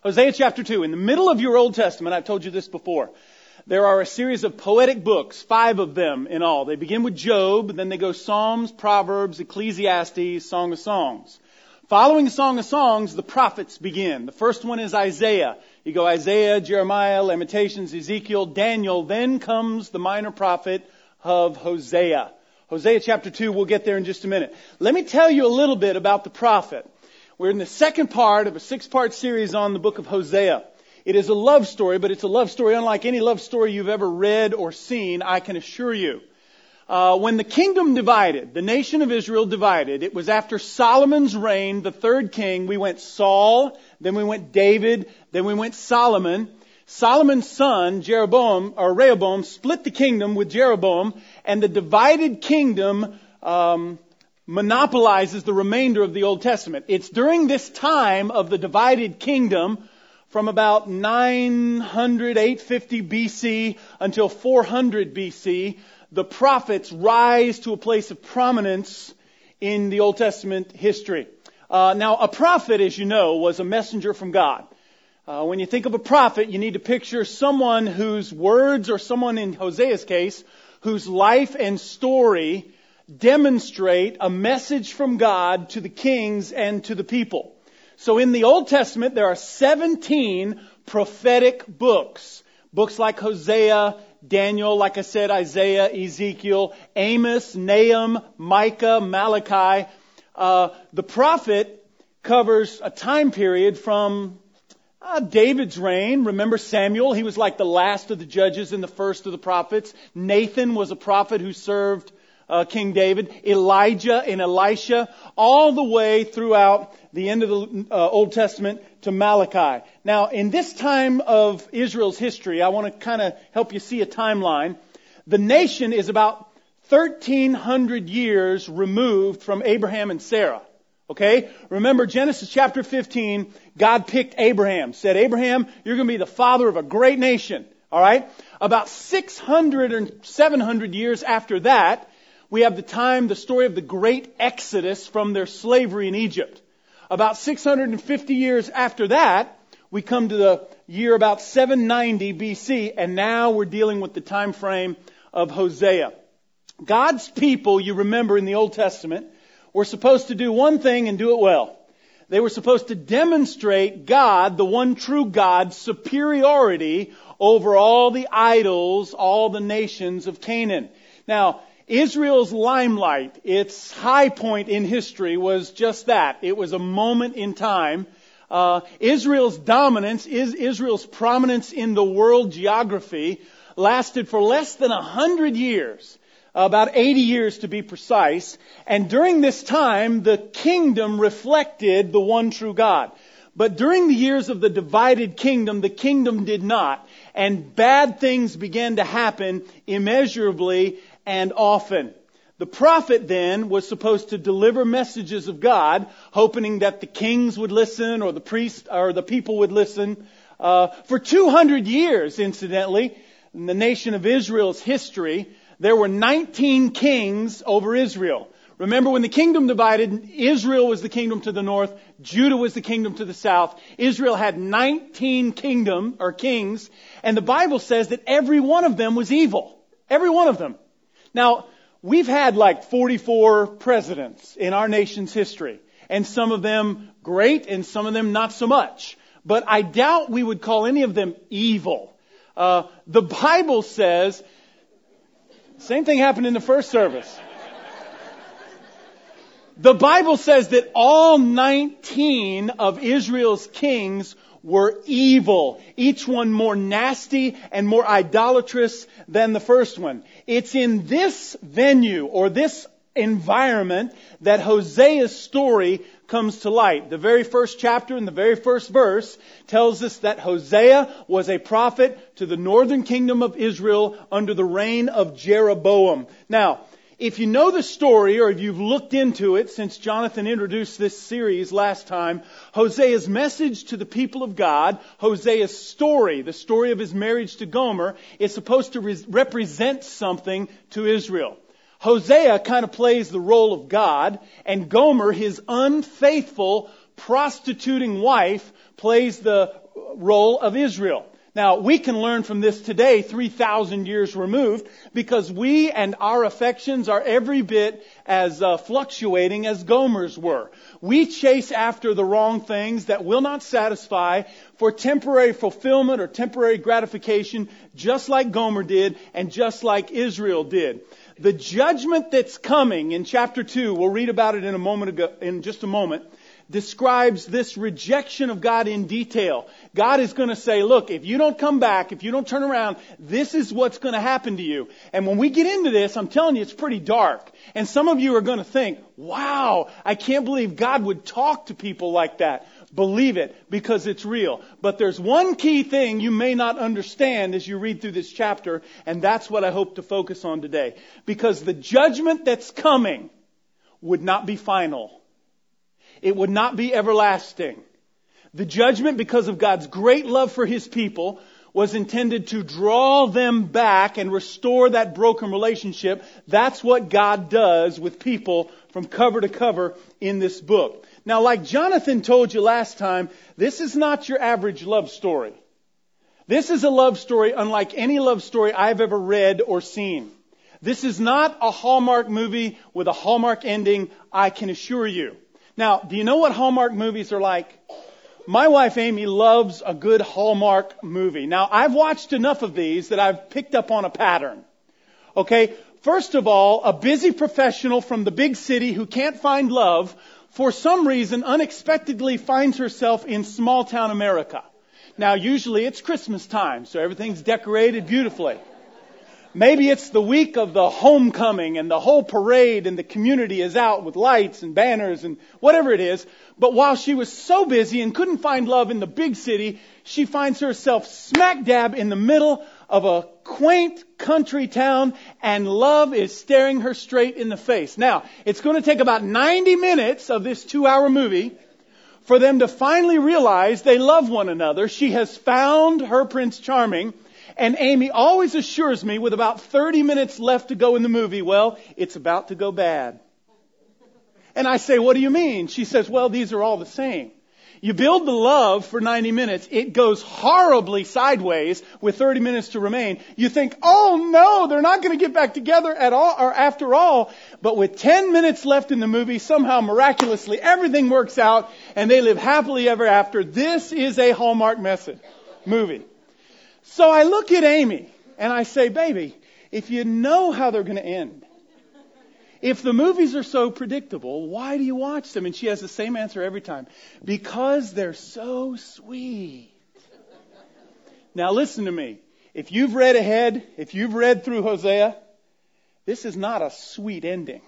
Hosea chapter 2. In the middle of your Old Testament, I've told you this before. There are a series of poetic books, five of them in all. They begin with Job, then they go Psalms, Proverbs, Ecclesiastes, Song of Songs. Following Song of Songs, the prophets begin. The first one is Isaiah. You go Isaiah, Jeremiah, Lamentations, Ezekiel, Daniel. Then comes the minor prophet of Hosea. Hosea chapter 2, we'll get there in just a minute. Let me tell you a little bit about the prophet. We're in the second part of a six part series on the book of Hosea. It is a love story, but it's a love story unlike any love story you've ever read or seen, I can assure you. Uh, when the kingdom divided, the nation of Israel divided, it was after Solomon's reign, the third king. We went Saul, then we went David, then we went Solomon. Solomon's son, Jeroboam, or Rehoboam, split the kingdom with Jeroboam, and the divided kingdom um, monopolizes the remainder of the Old Testament. It's during this time of the divided kingdom from about 900, 850 BC until 400 BC, the prophets rise to a place of prominence in the Old Testament history. Uh, now, a prophet, as you know, was a messenger from God. Uh, when you think of a prophet, you need to picture someone whose words, or someone in Hosea's case, whose life and story demonstrate a message from God to the kings and to the people. So in the Old Testament, there are 17 prophetic books. Books like Hosea, Daniel, like I said, Isaiah, Ezekiel, Amos, Nahum, Micah, Malachi. Uh, the prophet covers a time period from uh, David's reign. Remember Samuel? He was like the last of the judges and the first of the prophets. Nathan was a prophet who served uh, King David, Elijah and Elisha, all the way throughout the end of the uh, Old Testament to Malachi. Now, in this time of Israel's history, I want to kind of help you see a timeline. The nation is about 1300 years removed from Abraham and Sarah. Okay? Remember Genesis chapter 15, God picked Abraham, said, Abraham, you're going to be the father of a great nation. Alright? About 600 or 700 years after that, we have the time, the story of the great exodus from their slavery in Egypt. About 650 years after that, we come to the year about 790 BC, and now we're dealing with the time frame of Hosea. God's people, you remember in the Old Testament, were supposed to do one thing and do it well. They were supposed to demonstrate God, the one true God, superiority over all the idols, all the nations of Canaan. Now, Israel's limelight, its high point in history was just that. It was a moment in time. Uh, Israel's dominance, is Israel's prominence in the world geography lasted for less than a hundred years, about 80 years to be precise. And during this time, the kingdom reflected the one true God. But during the years of the divided kingdom, the kingdom did not. And bad things began to happen immeasurably and often. The prophet then was supposed to deliver messages of God, hoping that the kings would listen or the priests or the people would listen. Uh, for 200 years, incidentally, in the nation of Israel's history, there were 19 kings over Israel. Remember when the kingdom divided, Israel was the kingdom to the north, Judah was the kingdom to the south. Israel had 19 kingdom or kings, and the Bible says that every one of them was evil. Every one of them. Now, we've had like 44 presidents in our nation's history, and some of them great and some of them not so much. But I doubt we would call any of them evil. Uh, the Bible says, same thing happened in the first service. The Bible says that all 19 of Israel's kings were evil, each one more nasty and more idolatrous than the first one. It's in this venue or this environment that Hosea's story comes to light. The very first chapter and the very first verse tells us that Hosea was a prophet to the northern kingdom of Israel under the reign of Jeroboam. Now, if you know the story or if you've looked into it since Jonathan introduced this series last time, Hosea's message to the people of God, Hosea's story, the story of his marriage to Gomer, is supposed to re- represent something to Israel. Hosea kind of plays the role of God, and Gomer, his unfaithful, prostituting wife, plays the role of Israel. Now, we can learn from this today, 3,000 years removed, because we and our affections are every bit as uh, fluctuating as Gomer's were. We chase after the wrong things that will not satisfy for temporary fulfillment or temporary gratification, just like Gomer did and just like Israel did. The judgment that's coming in chapter 2, we'll read about it in a moment ago, in just a moment, describes this rejection of God in detail. God is going to say, look, if you don't come back, if you don't turn around, this is what's going to happen to you. And when we get into this, I'm telling you, it's pretty dark. And some of you are going to think, wow, I can't believe God would talk to people like that. Believe it because it's real. But there's one key thing you may not understand as you read through this chapter, and that's what I hope to focus on today. Because the judgment that's coming would not be final it would not be everlasting. The judgment, because of God's great love for His people, was intended to draw them back and restore that broken relationship. That's what God does with people from cover to cover in this book. Now, like Jonathan told you last time, this is not your average love story. This is a love story unlike any love story I've ever read or seen. This is not a Hallmark movie with a Hallmark ending, I can assure you. Now, do you know what Hallmark movies are like? My wife Amy loves a good Hallmark movie. Now, I've watched enough of these that I've picked up on a pattern. Okay? First of all, a busy professional from the big city who can't find love, for some reason unexpectedly finds herself in small town America. Now, usually it's Christmas time, so everything's decorated beautifully. Maybe it's the week of the homecoming and the whole parade and the community is out with lights and banners and whatever it is. But while she was so busy and couldn't find love in the big city, she finds herself smack dab in the middle of a quaint country town and love is staring her straight in the face. Now, it's going to take about 90 minutes of this two hour movie for them to finally realize they love one another. She has found her Prince Charming and Amy always assures me with about 30 minutes left to go in the movie, well, it's about to go bad. And I say, what do you mean? She says, well, these are all the same. You build the love for 90 minutes. It goes horribly sideways with 30 minutes to remain. You think, oh no, they're not going to get back together at all or after all. But with 10 minutes left in the movie, somehow miraculously everything works out and they live happily ever after. This is a Hallmark message movie. So I look at Amy and I say, baby, if you know how they're going to end, if the movies are so predictable, why do you watch them? And she has the same answer every time. Because they're so sweet. Now listen to me. If you've read ahead, if you've read through Hosea, this is not a sweet ending.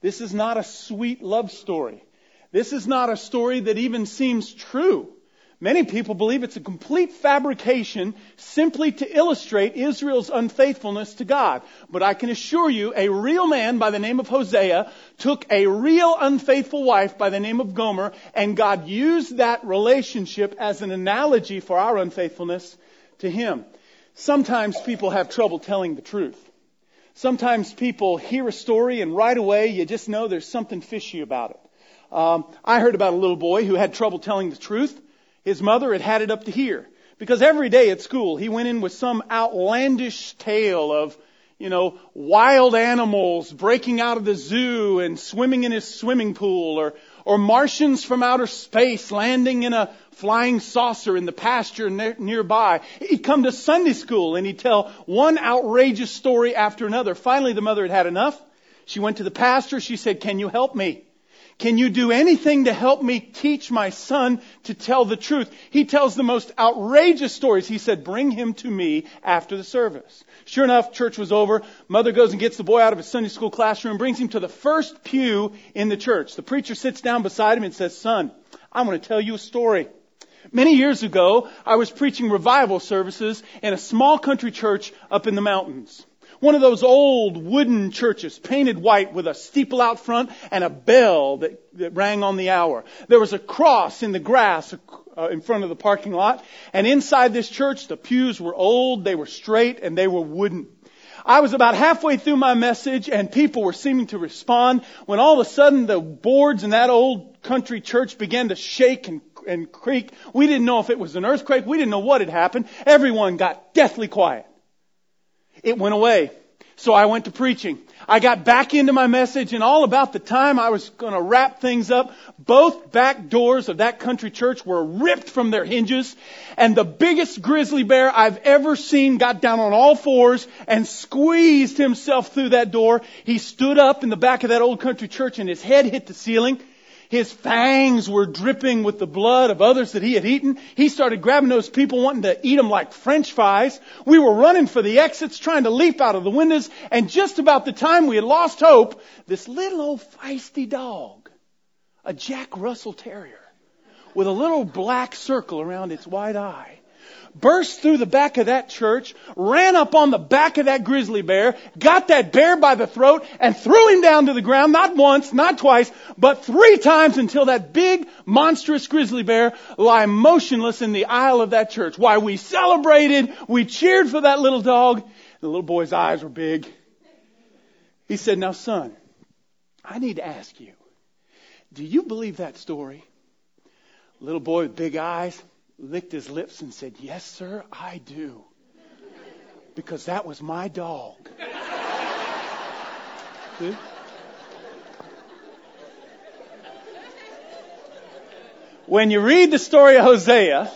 This is not a sweet love story. This is not a story that even seems true. Many people believe it's a complete fabrication simply to illustrate Israel's unfaithfulness to God. But I can assure you, a real man by the name of Hosea took a real unfaithful wife by the name of Gomer, and God used that relationship as an analogy for our unfaithfulness to him. Sometimes people have trouble telling the truth. Sometimes people hear a story and right away you just know there's something fishy about it. Um, I heard about a little boy who had trouble telling the truth. His mother had had it up to here. Because every day at school, he went in with some outlandish tale of, you know, wild animals breaking out of the zoo and swimming in his swimming pool or, or Martians from outer space landing in a flying saucer in the pasture ne- nearby. He'd come to Sunday school and he'd tell one outrageous story after another. Finally, the mother had had enough. She went to the pastor. She said, can you help me? Can you do anything to help me teach my son to tell the truth? He tells the most outrageous stories. He said, bring him to me after the service. Sure enough, church was over. Mother goes and gets the boy out of his Sunday school classroom, brings him to the first pew in the church. The preacher sits down beside him and says, son, I want to tell you a story. Many years ago, I was preaching revival services in a small country church up in the mountains. One of those old wooden churches, painted white with a steeple out front and a bell that, that rang on the hour. There was a cross in the grass uh, in front of the parking lot. And inside this church, the pews were old, they were straight, and they were wooden. I was about halfway through my message and people were seeming to respond when all of a sudden the boards in that old country church began to shake and, and creak. We didn't know if it was an earthquake. We didn't know what had happened. Everyone got deathly quiet. It went away. So I went to preaching. I got back into my message and all about the time I was going to wrap things up, both back doors of that country church were ripped from their hinges and the biggest grizzly bear I've ever seen got down on all fours and squeezed himself through that door. He stood up in the back of that old country church and his head hit the ceiling his fangs were dripping with the blood of others that he had eaten. He started grabbing those people wanting to eat them like french fries. We were running for the exits, trying to leap out of the windows, and just about the time we had lost hope, this little old feisty dog, a Jack Russell Terrier, with a little black circle around its white eye, burst through the back of that church, ran up on the back of that grizzly bear, got that bear by the throat, and threw him down to the ground, not once, not twice, but three times until that big, monstrous grizzly bear lay motionless in the aisle of that church. Why, we celebrated, we cheered for that little dog. The little boy's eyes were big. He said, now son, I need to ask you, do you believe that story? Little boy with big eyes, licked his lips and said, Yes, sir, I do. Because that was my dog. See? When you read the story of Hosea,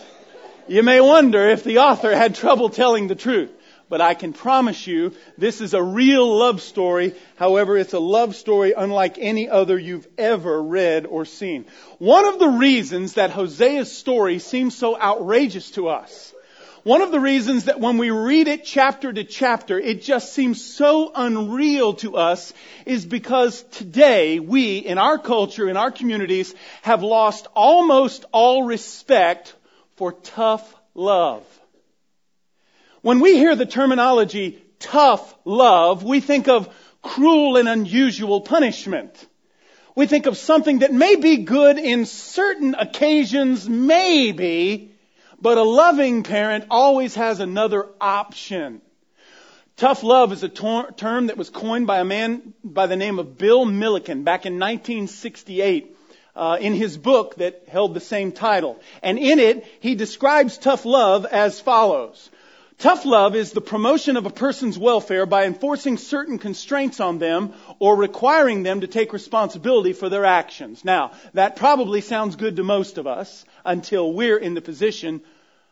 you may wonder if the author had trouble telling the truth but I can promise you this is a real love story. However, it's a love story unlike any other you've ever read or seen. One of the reasons that Hosea's story seems so outrageous to us, one of the reasons that when we read it chapter to chapter, it just seems so unreal to us is because today we, in our culture, in our communities, have lost almost all respect for tough love. When we hear the terminology tough love, we think of cruel and unusual punishment. We think of something that may be good in certain occasions, maybe, but a loving parent always has another option. Tough love is a term that was coined by a man by the name of Bill Milliken back in 1968 uh, in his book that held the same title. And in it, he describes tough love as follows. Tough love is the promotion of a person's welfare by enforcing certain constraints on them or requiring them to take responsibility for their actions. Now, that probably sounds good to most of us until we're in the position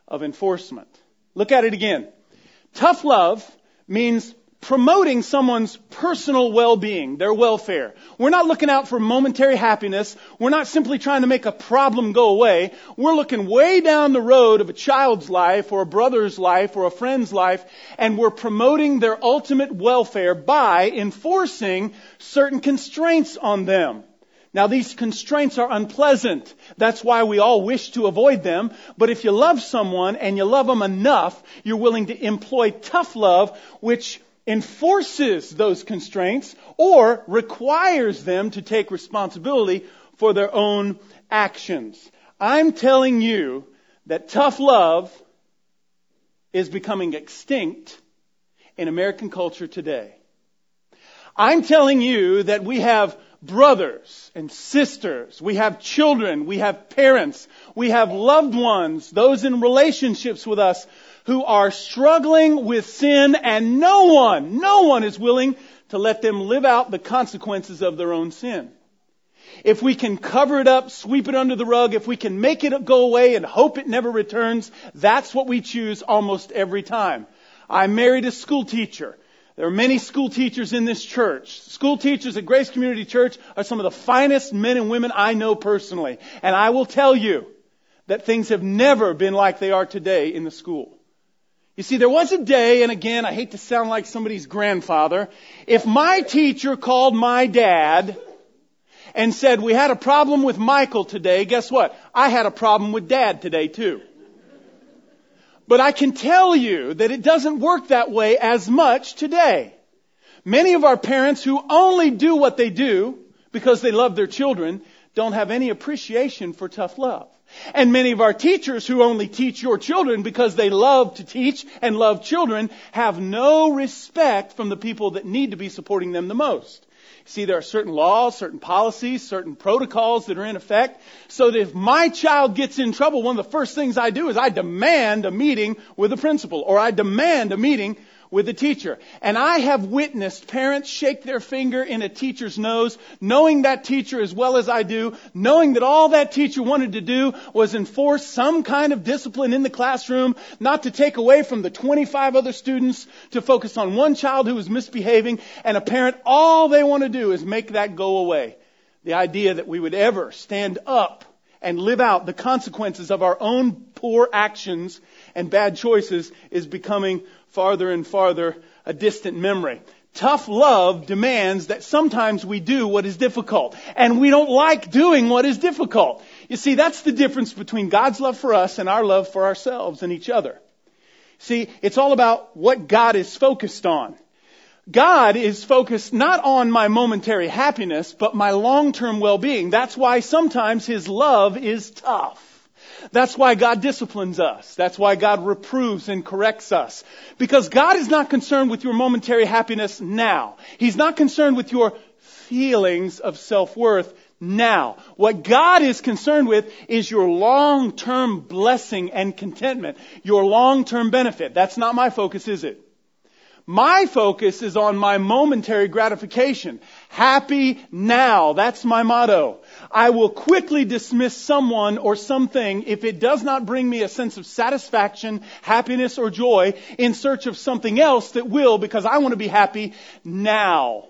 of enforcement. Look at it again. Tough love means promoting someone's personal well-being, their welfare. We're not looking out for momentary happiness. We're not simply trying to make a problem go away. We're looking way down the road of a child's life or a brother's life or a friend's life and we're promoting their ultimate welfare by enforcing certain constraints on them. Now these constraints are unpleasant. That's why we all wish to avoid them. But if you love someone and you love them enough, you're willing to employ tough love, which enforces those constraints or requires them to take responsibility for their own actions. I'm telling you that tough love is becoming extinct in American culture today. I'm telling you that we have brothers and sisters, we have children, we have parents, we have loved ones, those in relationships with us who are struggling with sin and no one, no one is willing to let them live out the consequences of their own sin. If we can cover it up, sweep it under the rug, if we can make it go away and hope it never returns, that's what we choose almost every time. I married a school teacher. There are many school teachers in this church. School teachers at Grace Community Church are some of the finest men and women I know personally. And I will tell you that things have never been like they are today in the school. You see, there was a day, and again, I hate to sound like somebody's grandfather, if my teacher called my dad and said, we had a problem with Michael today, guess what? I had a problem with dad today too. But I can tell you that it doesn't work that way as much today. Many of our parents who only do what they do because they love their children don't have any appreciation for tough love. And many of our teachers who only teach your children because they love to teach and love children have no respect from the people that need to be supporting them the most. See, there are certain laws, certain policies, certain protocols that are in effect. So that if my child gets in trouble, one of the first things I do is I demand a meeting with the principal, or I demand a meeting with the teacher. And I have witnessed parents shake their finger in a teacher's nose, knowing that teacher as well as I do, knowing that all that teacher wanted to do was enforce some kind of discipline in the classroom, not to take away from the 25 other students, to focus on one child who was misbehaving, and a parent, all they want to do is make that go away. The idea that we would ever stand up and live out the consequences of our own poor actions and bad choices is becoming farther and farther a distant memory. Tough love demands that sometimes we do what is difficult. And we don't like doing what is difficult. You see, that's the difference between God's love for us and our love for ourselves and each other. See, it's all about what God is focused on. God is focused not on my momentary happiness, but my long-term well-being. That's why sometimes His love is tough. That's why God disciplines us. That's why God reproves and corrects us. Because God is not concerned with your momentary happiness now. He's not concerned with your feelings of self-worth now. What God is concerned with is your long-term blessing and contentment, your long-term benefit. That's not my focus, is it? My focus is on my momentary gratification. Happy now. That's my motto. I will quickly dismiss someone or something if it does not bring me a sense of satisfaction, happiness, or joy in search of something else that will because I want to be happy now.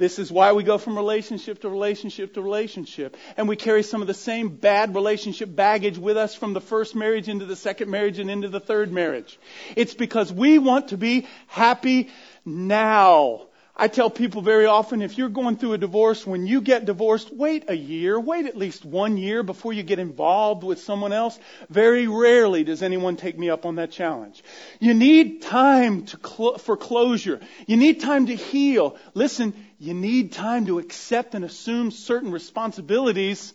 This is why we go from relationship to relationship to relationship. And we carry some of the same bad relationship baggage with us from the first marriage into the second marriage and into the third marriage. It's because we want to be happy now. I tell people very often if you're going through a divorce, when you get divorced, wait a year, wait at least one year before you get involved with someone else. Very rarely does anyone take me up on that challenge. You need time cl- for closure. You need time to heal. Listen, you need time to accept and assume certain responsibilities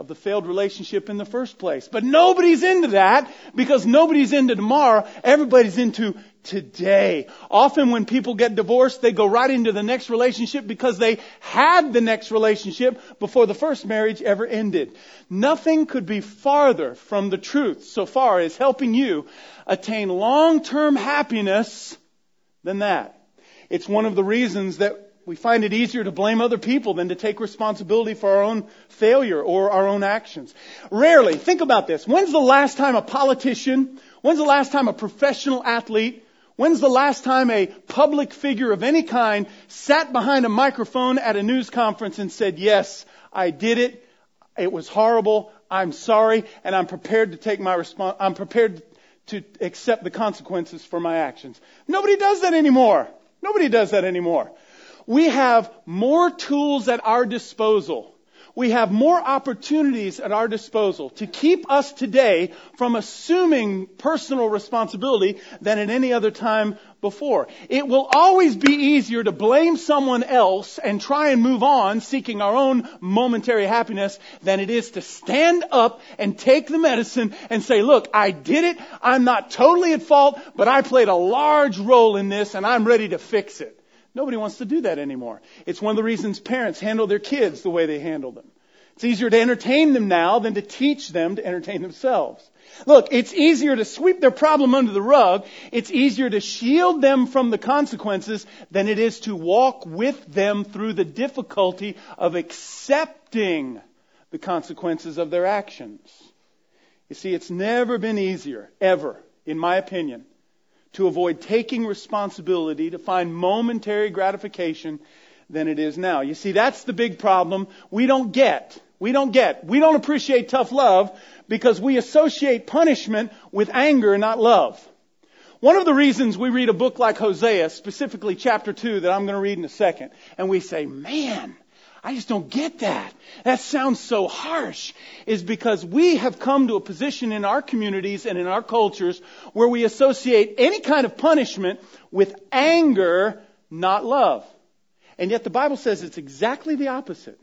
of the failed relationship in the first place. But nobody's into that because nobody's into tomorrow. Everybody's into today. Often when people get divorced, they go right into the next relationship because they had the next relationship before the first marriage ever ended. Nothing could be farther from the truth so far as helping you attain long-term happiness than that. It's one of the reasons that we find it easier to blame other people than to take responsibility for our own failure or our own actions. Rarely, think about this. When's the last time a politician, when's the last time a professional athlete When's the last time a public figure of any kind sat behind a microphone at a news conference and said, yes, I did it. It was horrible. I'm sorry. And I'm prepared to take my response. I'm prepared to accept the consequences for my actions. Nobody does that anymore. Nobody does that anymore. We have more tools at our disposal we have more opportunities at our disposal to keep us today from assuming personal responsibility than at any other time before. It will always be easier to blame someone else and try and move on seeking our own momentary happiness than it is to stand up and take the medicine and say, look, I did it. I'm not totally at fault, but I played a large role in this and I'm ready to fix it. Nobody wants to do that anymore. It's one of the reasons parents handle their kids the way they handle them. It's easier to entertain them now than to teach them to entertain themselves. Look, it's easier to sweep their problem under the rug. It's easier to shield them from the consequences than it is to walk with them through the difficulty of accepting the consequences of their actions. You see, it's never been easier, ever, in my opinion, to avoid taking responsibility, to find momentary gratification than it is now. You see, that's the big problem we don't get. We don't get. We don't appreciate tough love because we associate punishment with anger, not love. One of the reasons we read a book like Hosea, specifically chapter 2 that I'm going to read in a second, and we say, man, I just don't get that. That sounds so harsh. Is because we have come to a position in our communities and in our cultures where we associate any kind of punishment with anger, not love. And yet the Bible says it's exactly the opposite.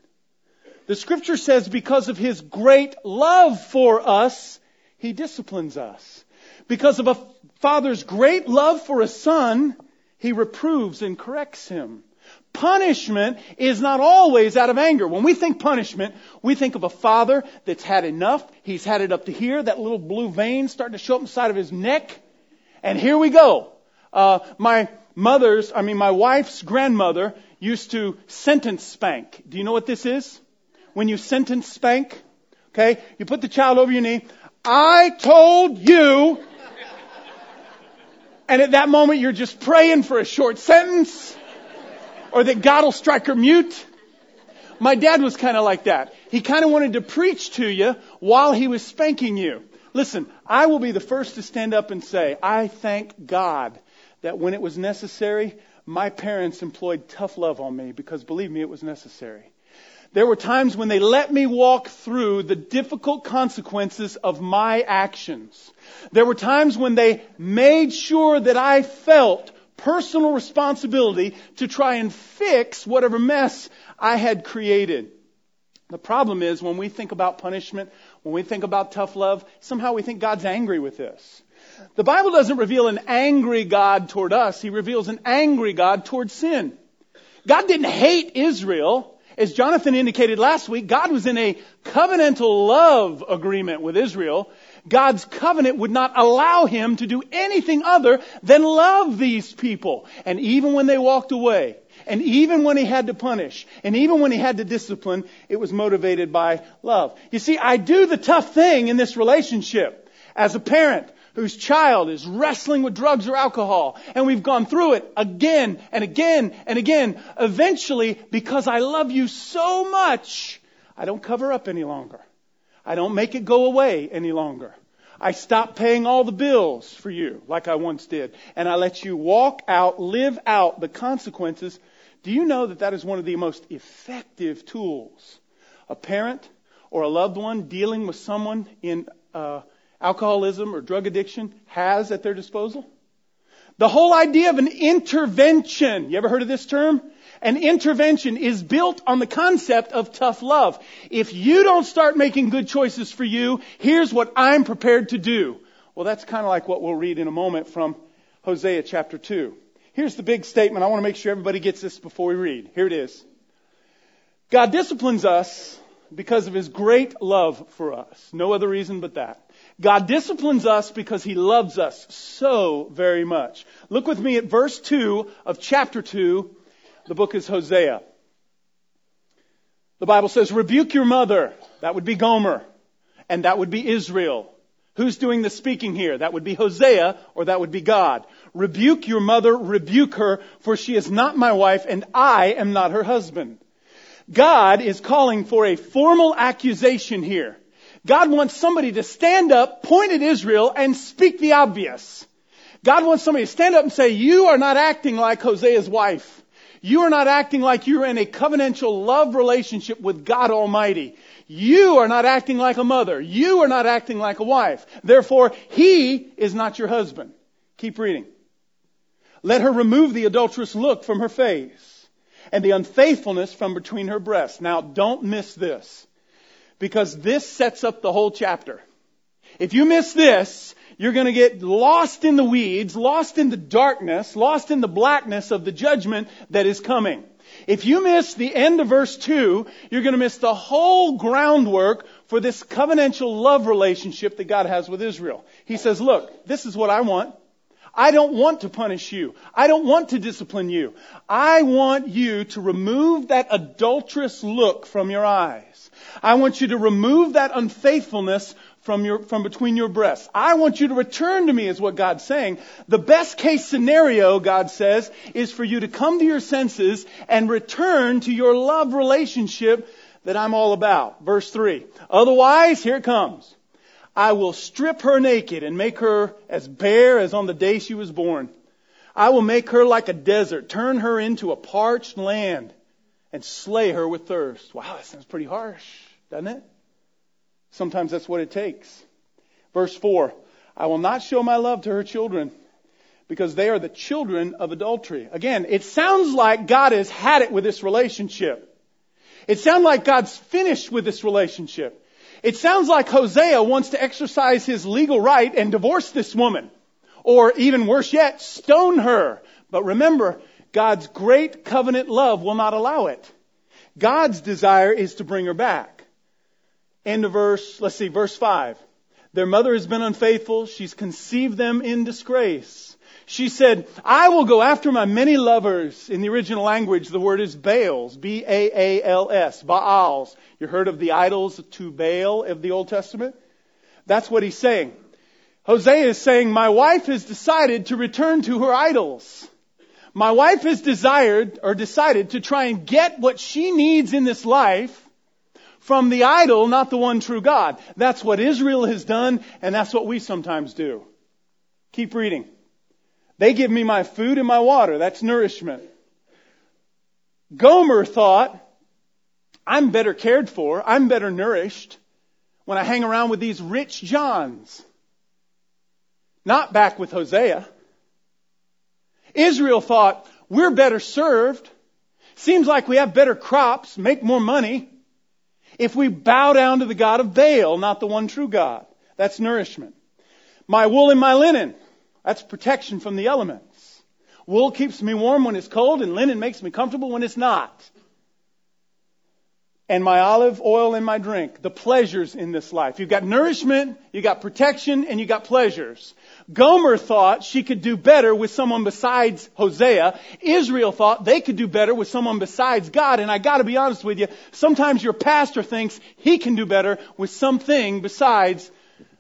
The scripture says because of his great love for us, he disciplines us. Because of a father's great love for a son, he reproves and corrects him. Punishment is not always out of anger. When we think punishment, we think of a father that's had enough. He's had it up to here, that little blue vein starting to show up inside of his neck. And here we go. Uh, my mother's, I mean, my wife's grandmother used to sentence spank. Do you know what this is? When you sentence spank, okay, you put the child over your knee. I told you. And at that moment, you're just praying for a short sentence or that God will strike her mute. My dad was kind of like that. He kind of wanted to preach to you while he was spanking you. Listen, I will be the first to stand up and say, I thank God that when it was necessary, my parents employed tough love on me because believe me, it was necessary. There were times when they let me walk through the difficult consequences of my actions. There were times when they made sure that I felt personal responsibility to try and fix whatever mess I had created. The problem is when we think about punishment, when we think about tough love, somehow we think God's angry with this. The Bible doesn't reveal an angry God toward us. He reveals an angry God toward sin. God didn't hate Israel. As Jonathan indicated last week, God was in a covenantal love agreement with Israel. God's covenant would not allow him to do anything other than love these people. And even when they walked away, and even when he had to punish, and even when he had to discipline, it was motivated by love. You see, I do the tough thing in this relationship. As a parent, whose child is wrestling with drugs or alcohol. And we've gone through it again and again and again. Eventually, because I love you so much, I don't cover up any longer. I don't make it go away any longer. I stop paying all the bills for you like I once did. And I let you walk out, live out the consequences. Do you know that that is one of the most effective tools a parent or a loved one dealing with someone in uh, alcoholism or drug addiction has at their disposal? The whole idea of an intervention, you ever heard of this term? An intervention is built on the concept of tough love. If you don't start making good choices for you, here's what I'm prepared to do. Well, that's kind of like what we'll read in a moment from Hosea chapter 2. Here's the big statement. I want to make sure everybody gets this before we read. Here it is. God disciplines us because of his great love for us. No other reason but that. God disciplines us because He loves us so very much. Look with me at verse 2 of chapter 2. The book is Hosea. The Bible says, rebuke your mother. That would be Gomer. And that would be Israel. Who's doing the speaking here? That would be Hosea or that would be God. Rebuke your mother, rebuke her, for she is not my wife and I am not her husband. God is calling for a formal accusation here. God wants somebody to stand up, point at Israel, and speak the obvious. God wants somebody to stand up and say, you are not acting like Hosea's wife. You are not acting like you're in a covenantal love relationship with God Almighty. You are not acting like a mother. You are not acting like a wife. Therefore, he is not your husband. Keep reading. Let her remove the adulterous look from her face and the unfaithfulness from between her breasts. Now, don't miss this because this sets up the whole chapter. If you miss this, you're going to get lost in the weeds, lost in the darkness, lost in the blackness of the judgment that is coming. If you miss the end of verse 2, you're going to miss the whole groundwork for this covenantal love relationship that God has with Israel. He says, look, this is what I want. I don't want to punish you. I don't want to discipline you. I want you to remove that adulterous look from your eyes. I want you to remove that unfaithfulness from your, from between your breasts. I want you to return to me is what God's saying. The best case scenario, God says, is for you to come to your senses and return to your love relationship that I'm all about. Verse 3. Otherwise, here it comes. I will strip her naked and make her as bare as on the day she was born. I will make her like a desert, turn her into a parched land, and slay her with thirst. Wow, that sounds pretty harsh, doesn't it? Sometimes that's what it takes. Verse 4 I will not show my love to her children because they are the children of adultery. Again, it sounds like God has had it with this relationship. It sounds like God's finished with this relationship. It sounds like Hosea wants to exercise his legal right and divorce this woman. Or even worse yet, stone her. But remember, God's great covenant love will not allow it. God's desire is to bring her back. End of verse, let's see, verse 5. Their mother has been unfaithful. She's conceived them in disgrace. She said, I will go after my many lovers. In the original language, the word is Baals, B-A-A-L-S, Baals. You heard of the idols to Baal of the Old Testament? That's what he's saying. Hosea is saying, my wife has decided to return to her idols. My wife has desired or decided to try and get what she needs in this life from the idol, not the one true God. That's what Israel has done, and that's what we sometimes do. Keep reading. They give me my food and my water. That's nourishment. Gomer thought, I'm better cared for, I'm better nourished when I hang around with these rich Johns. Not back with Hosea. Israel thought, we're better served. Seems like we have better crops, make more money. If we bow down to the God of Baal, not the one true God. That's nourishment. My wool and my linen. That's protection from the elements. Wool keeps me warm when it's cold and linen makes me comfortable when it's not. And my olive oil and my drink. The pleasures in this life. You've got nourishment, you've got protection, and you've got pleasures. Gomer thought she could do better with someone besides Hosea. Israel thought they could do better with someone besides God. And I gotta be honest with you, sometimes your pastor thinks he can do better with something besides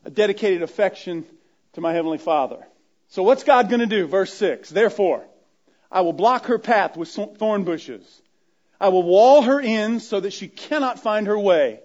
a dedicated affection to my Heavenly Father. So what's God gonna do? Verse 6. Therefore, I will block her path with thorn bushes. I will wall her in so that she cannot find her way.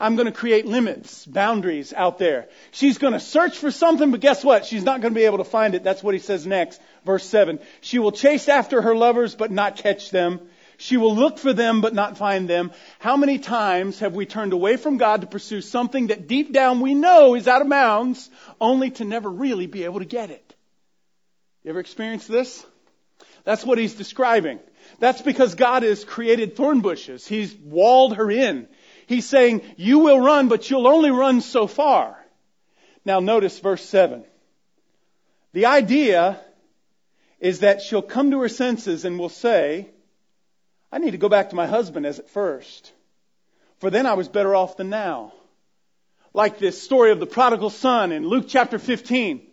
I'm going to create limits, boundaries out there. She's going to search for something, but guess what? She's not going to be able to find it. That's what he says next. Verse 7. She will chase after her lovers, but not catch them. She will look for them, but not find them. How many times have we turned away from God to pursue something that deep down we know is out of bounds, only to never really be able to get it? You ever experienced this? That's what he's describing. That's because God has created thorn bushes. He's walled her in. He's saying, you will run, but you'll only run so far. Now notice verse 7. The idea is that she'll come to her senses and will say, I need to go back to my husband as at first. For then I was better off than now. Like this story of the prodigal son in Luke chapter 15,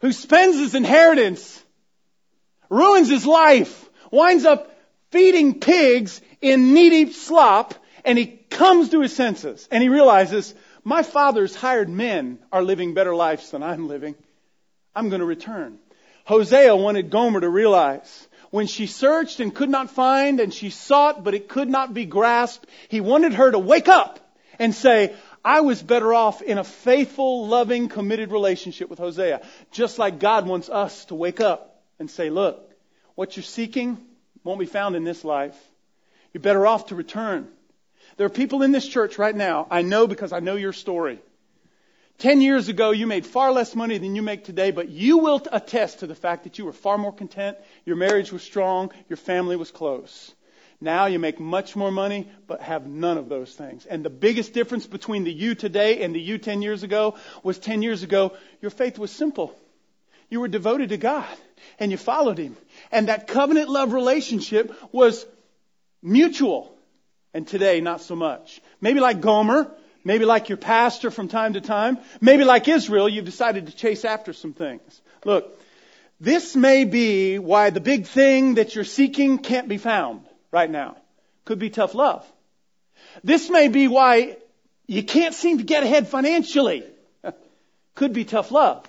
who spends his inheritance, ruins his life, winds up feeding pigs in knee deep slop, and he comes to his senses and he realizes, my father's hired men are living better lives than I'm living. I'm going to return. Hosea wanted Gomer to realize when she searched and could not find and she sought but it could not be grasped, he wanted her to wake up and say, I was better off in a faithful, loving, committed relationship with Hosea. Just like God wants us to wake up and say, look, what you're seeking won't be found in this life. You're better off to return. There are people in this church right now, I know because I know your story. Ten years ago, you made far less money than you make today, but you will attest to the fact that you were far more content, your marriage was strong, your family was close. Now you make much more money, but have none of those things. And the biggest difference between the you today and the you ten years ago was ten years ago, your faith was simple. You were devoted to God, and you followed Him. And that covenant love relationship was mutual. And today, not so much. Maybe like Gomer, maybe like your pastor from time to time, maybe like Israel, you've decided to chase after some things. Look, this may be why the big thing that you're seeking can't be found right now. Could be tough love. This may be why you can't seem to get ahead financially. Could be tough love.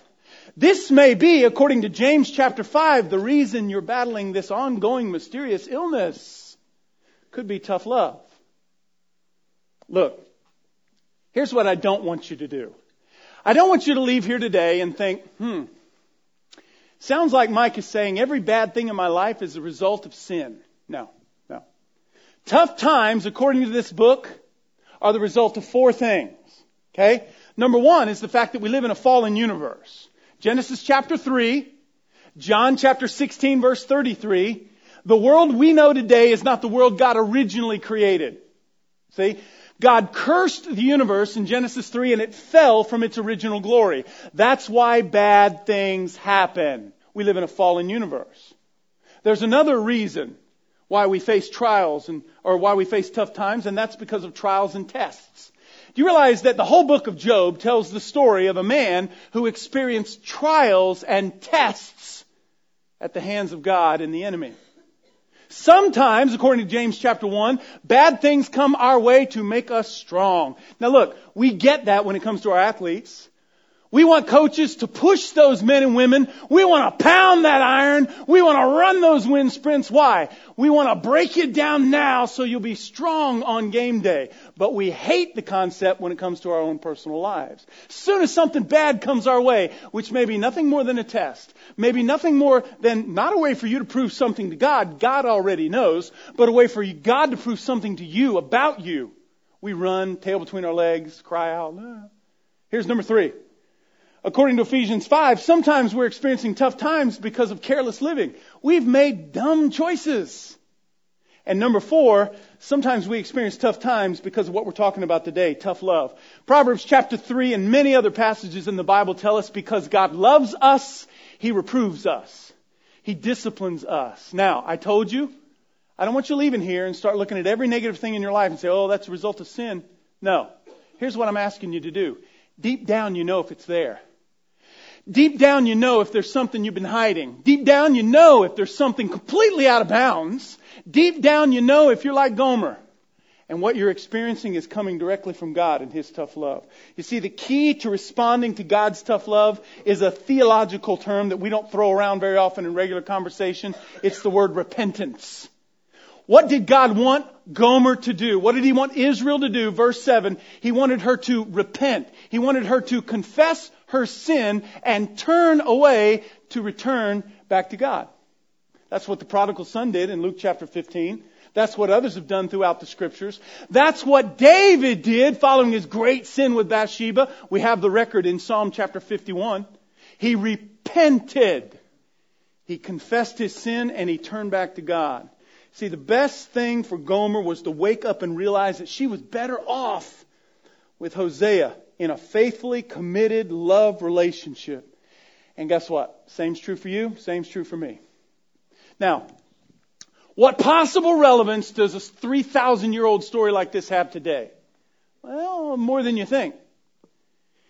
This may be, according to James chapter 5, the reason you're battling this ongoing mysterious illness. Could be tough love. Look, here's what I don't want you to do. I don't want you to leave here today and think, hmm, sounds like Mike is saying every bad thing in my life is a result of sin. No, no. Tough times, according to this book, are the result of four things. Okay? Number one is the fact that we live in a fallen universe. Genesis chapter 3, John chapter 16 verse 33, the world we know today is not the world God originally created. See? God cursed the universe in Genesis 3 and it fell from its original glory. That's why bad things happen. We live in a fallen universe. There's another reason why we face trials and, or why we face tough times, and that's because of trials and tests. Do you realize that the whole book of Job tells the story of a man who experienced trials and tests at the hands of God and the enemy? Sometimes, according to James chapter 1, bad things come our way to make us strong. Now look, we get that when it comes to our athletes. We want coaches to push those men and women. We want to pound that iron. We want to run those wind sprints. Why? We want to break you down now so you'll be strong on game day. But we hate the concept when it comes to our own personal lives. Soon as something bad comes our way, which may be nothing more than a test, maybe nothing more than not a way for you to prove something to God, God already knows, but a way for God to prove something to you about you. We run, tail between our legs, cry out. Ah. Here's number three according to Ephesians 5, sometimes we're experiencing tough times because of careless living. We've made dumb choices. And number four, sometimes we experience tough times because of what we're talking about today, tough love. Proverbs chapter 3 and many other passages in the Bible tell us because God loves us, He reproves us. He disciplines us. Now, I told you, I don't want you leaving here and start looking at every negative thing in your life and say, oh, that's a result of sin. No. Here's what I'm asking you to do. Deep down, you know if it's there. Deep down, you know if there's something you've been hiding. Deep down, you know if there's something completely out of bounds. Deep down, you know if you're like Gomer and what you're experiencing is coming directly from God and His tough love. You see, the key to responding to God's tough love is a theological term that we don't throw around very often in regular conversation. It's the word repentance. What did God want Gomer to do? What did He want Israel to do? Verse 7, He wanted her to repent. He wanted her to confess her sin and turn away to return back to God. That's what the prodigal son did in Luke chapter 15. That's what others have done throughout the scriptures. That's what David did following his great sin with Bathsheba. We have the record in Psalm chapter 51. He repented. He confessed his sin and he turned back to God. See, the best thing for Gomer was to wake up and realize that she was better off with Hosea in a faithfully committed love relationship. And guess what? Same's true for you, same's true for me. Now, what possible relevance does a 3,000 year old story like this have today? Well, more than you think.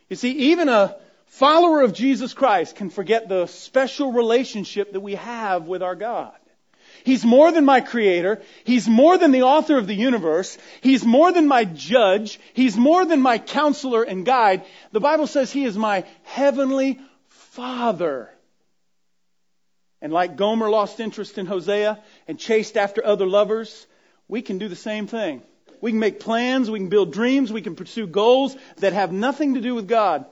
You see, even a follower of Jesus Christ can forget the special relationship that we have with our God. He's more than my creator. He's more than the author of the universe. He's more than my judge. He's more than my counselor and guide. The Bible says he is my heavenly father. And like Gomer lost interest in Hosea and chased after other lovers, we can do the same thing. We can make plans, we can build dreams, we can pursue goals that have nothing to do with God.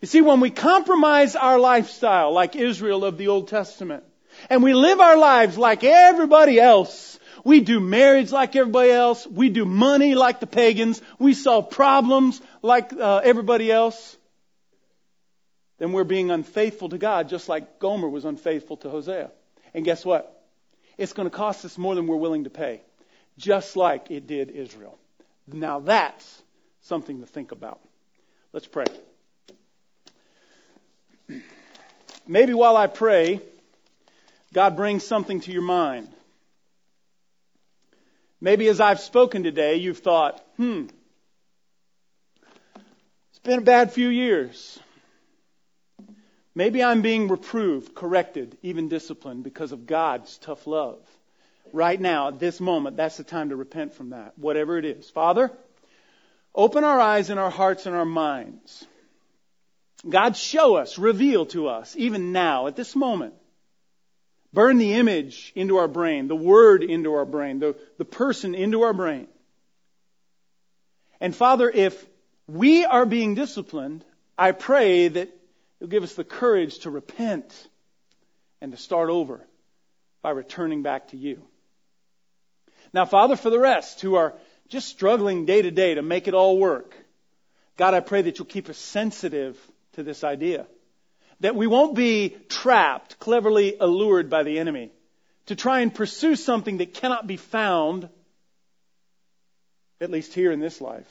You see, when we compromise our lifestyle, like Israel of the Old Testament, and we live our lives like everybody else. We do marriage like everybody else. We do money like the pagans. We solve problems like uh, everybody else. Then we're being unfaithful to God, just like Gomer was unfaithful to Hosea. And guess what? It's going to cost us more than we're willing to pay, just like it did Israel. Now that's something to think about. Let's pray. Maybe while I pray, God brings something to your mind. Maybe as I've spoken today, you've thought, hmm, it's been a bad few years. Maybe I'm being reproved, corrected, even disciplined because of God's tough love. Right now, at this moment, that's the time to repent from that, whatever it is. Father, open our eyes and our hearts and our minds. God, show us, reveal to us, even now, at this moment, Burn the image into our brain, the word into our brain, the, the person into our brain. And Father, if we are being disciplined, I pray that you'll give us the courage to repent and to start over by returning back to you. Now, Father, for the rest who are just struggling day to day to make it all work, God, I pray that you'll keep us sensitive to this idea that we won't be trapped, cleverly allured by the enemy to try and pursue something that cannot be found, at least here in this life.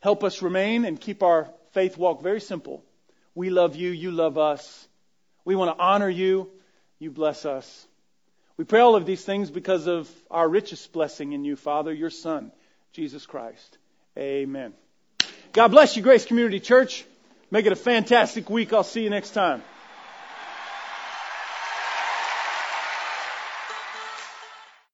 Help us remain and keep our faith walk very simple. We love you, you love us. We want to honor you, you bless us. We pray all of these things because of our richest blessing in you, Father, your Son, Jesus Christ. Amen. God bless you, Grace Community Church. Make it a fantastic week. I'll see you next time.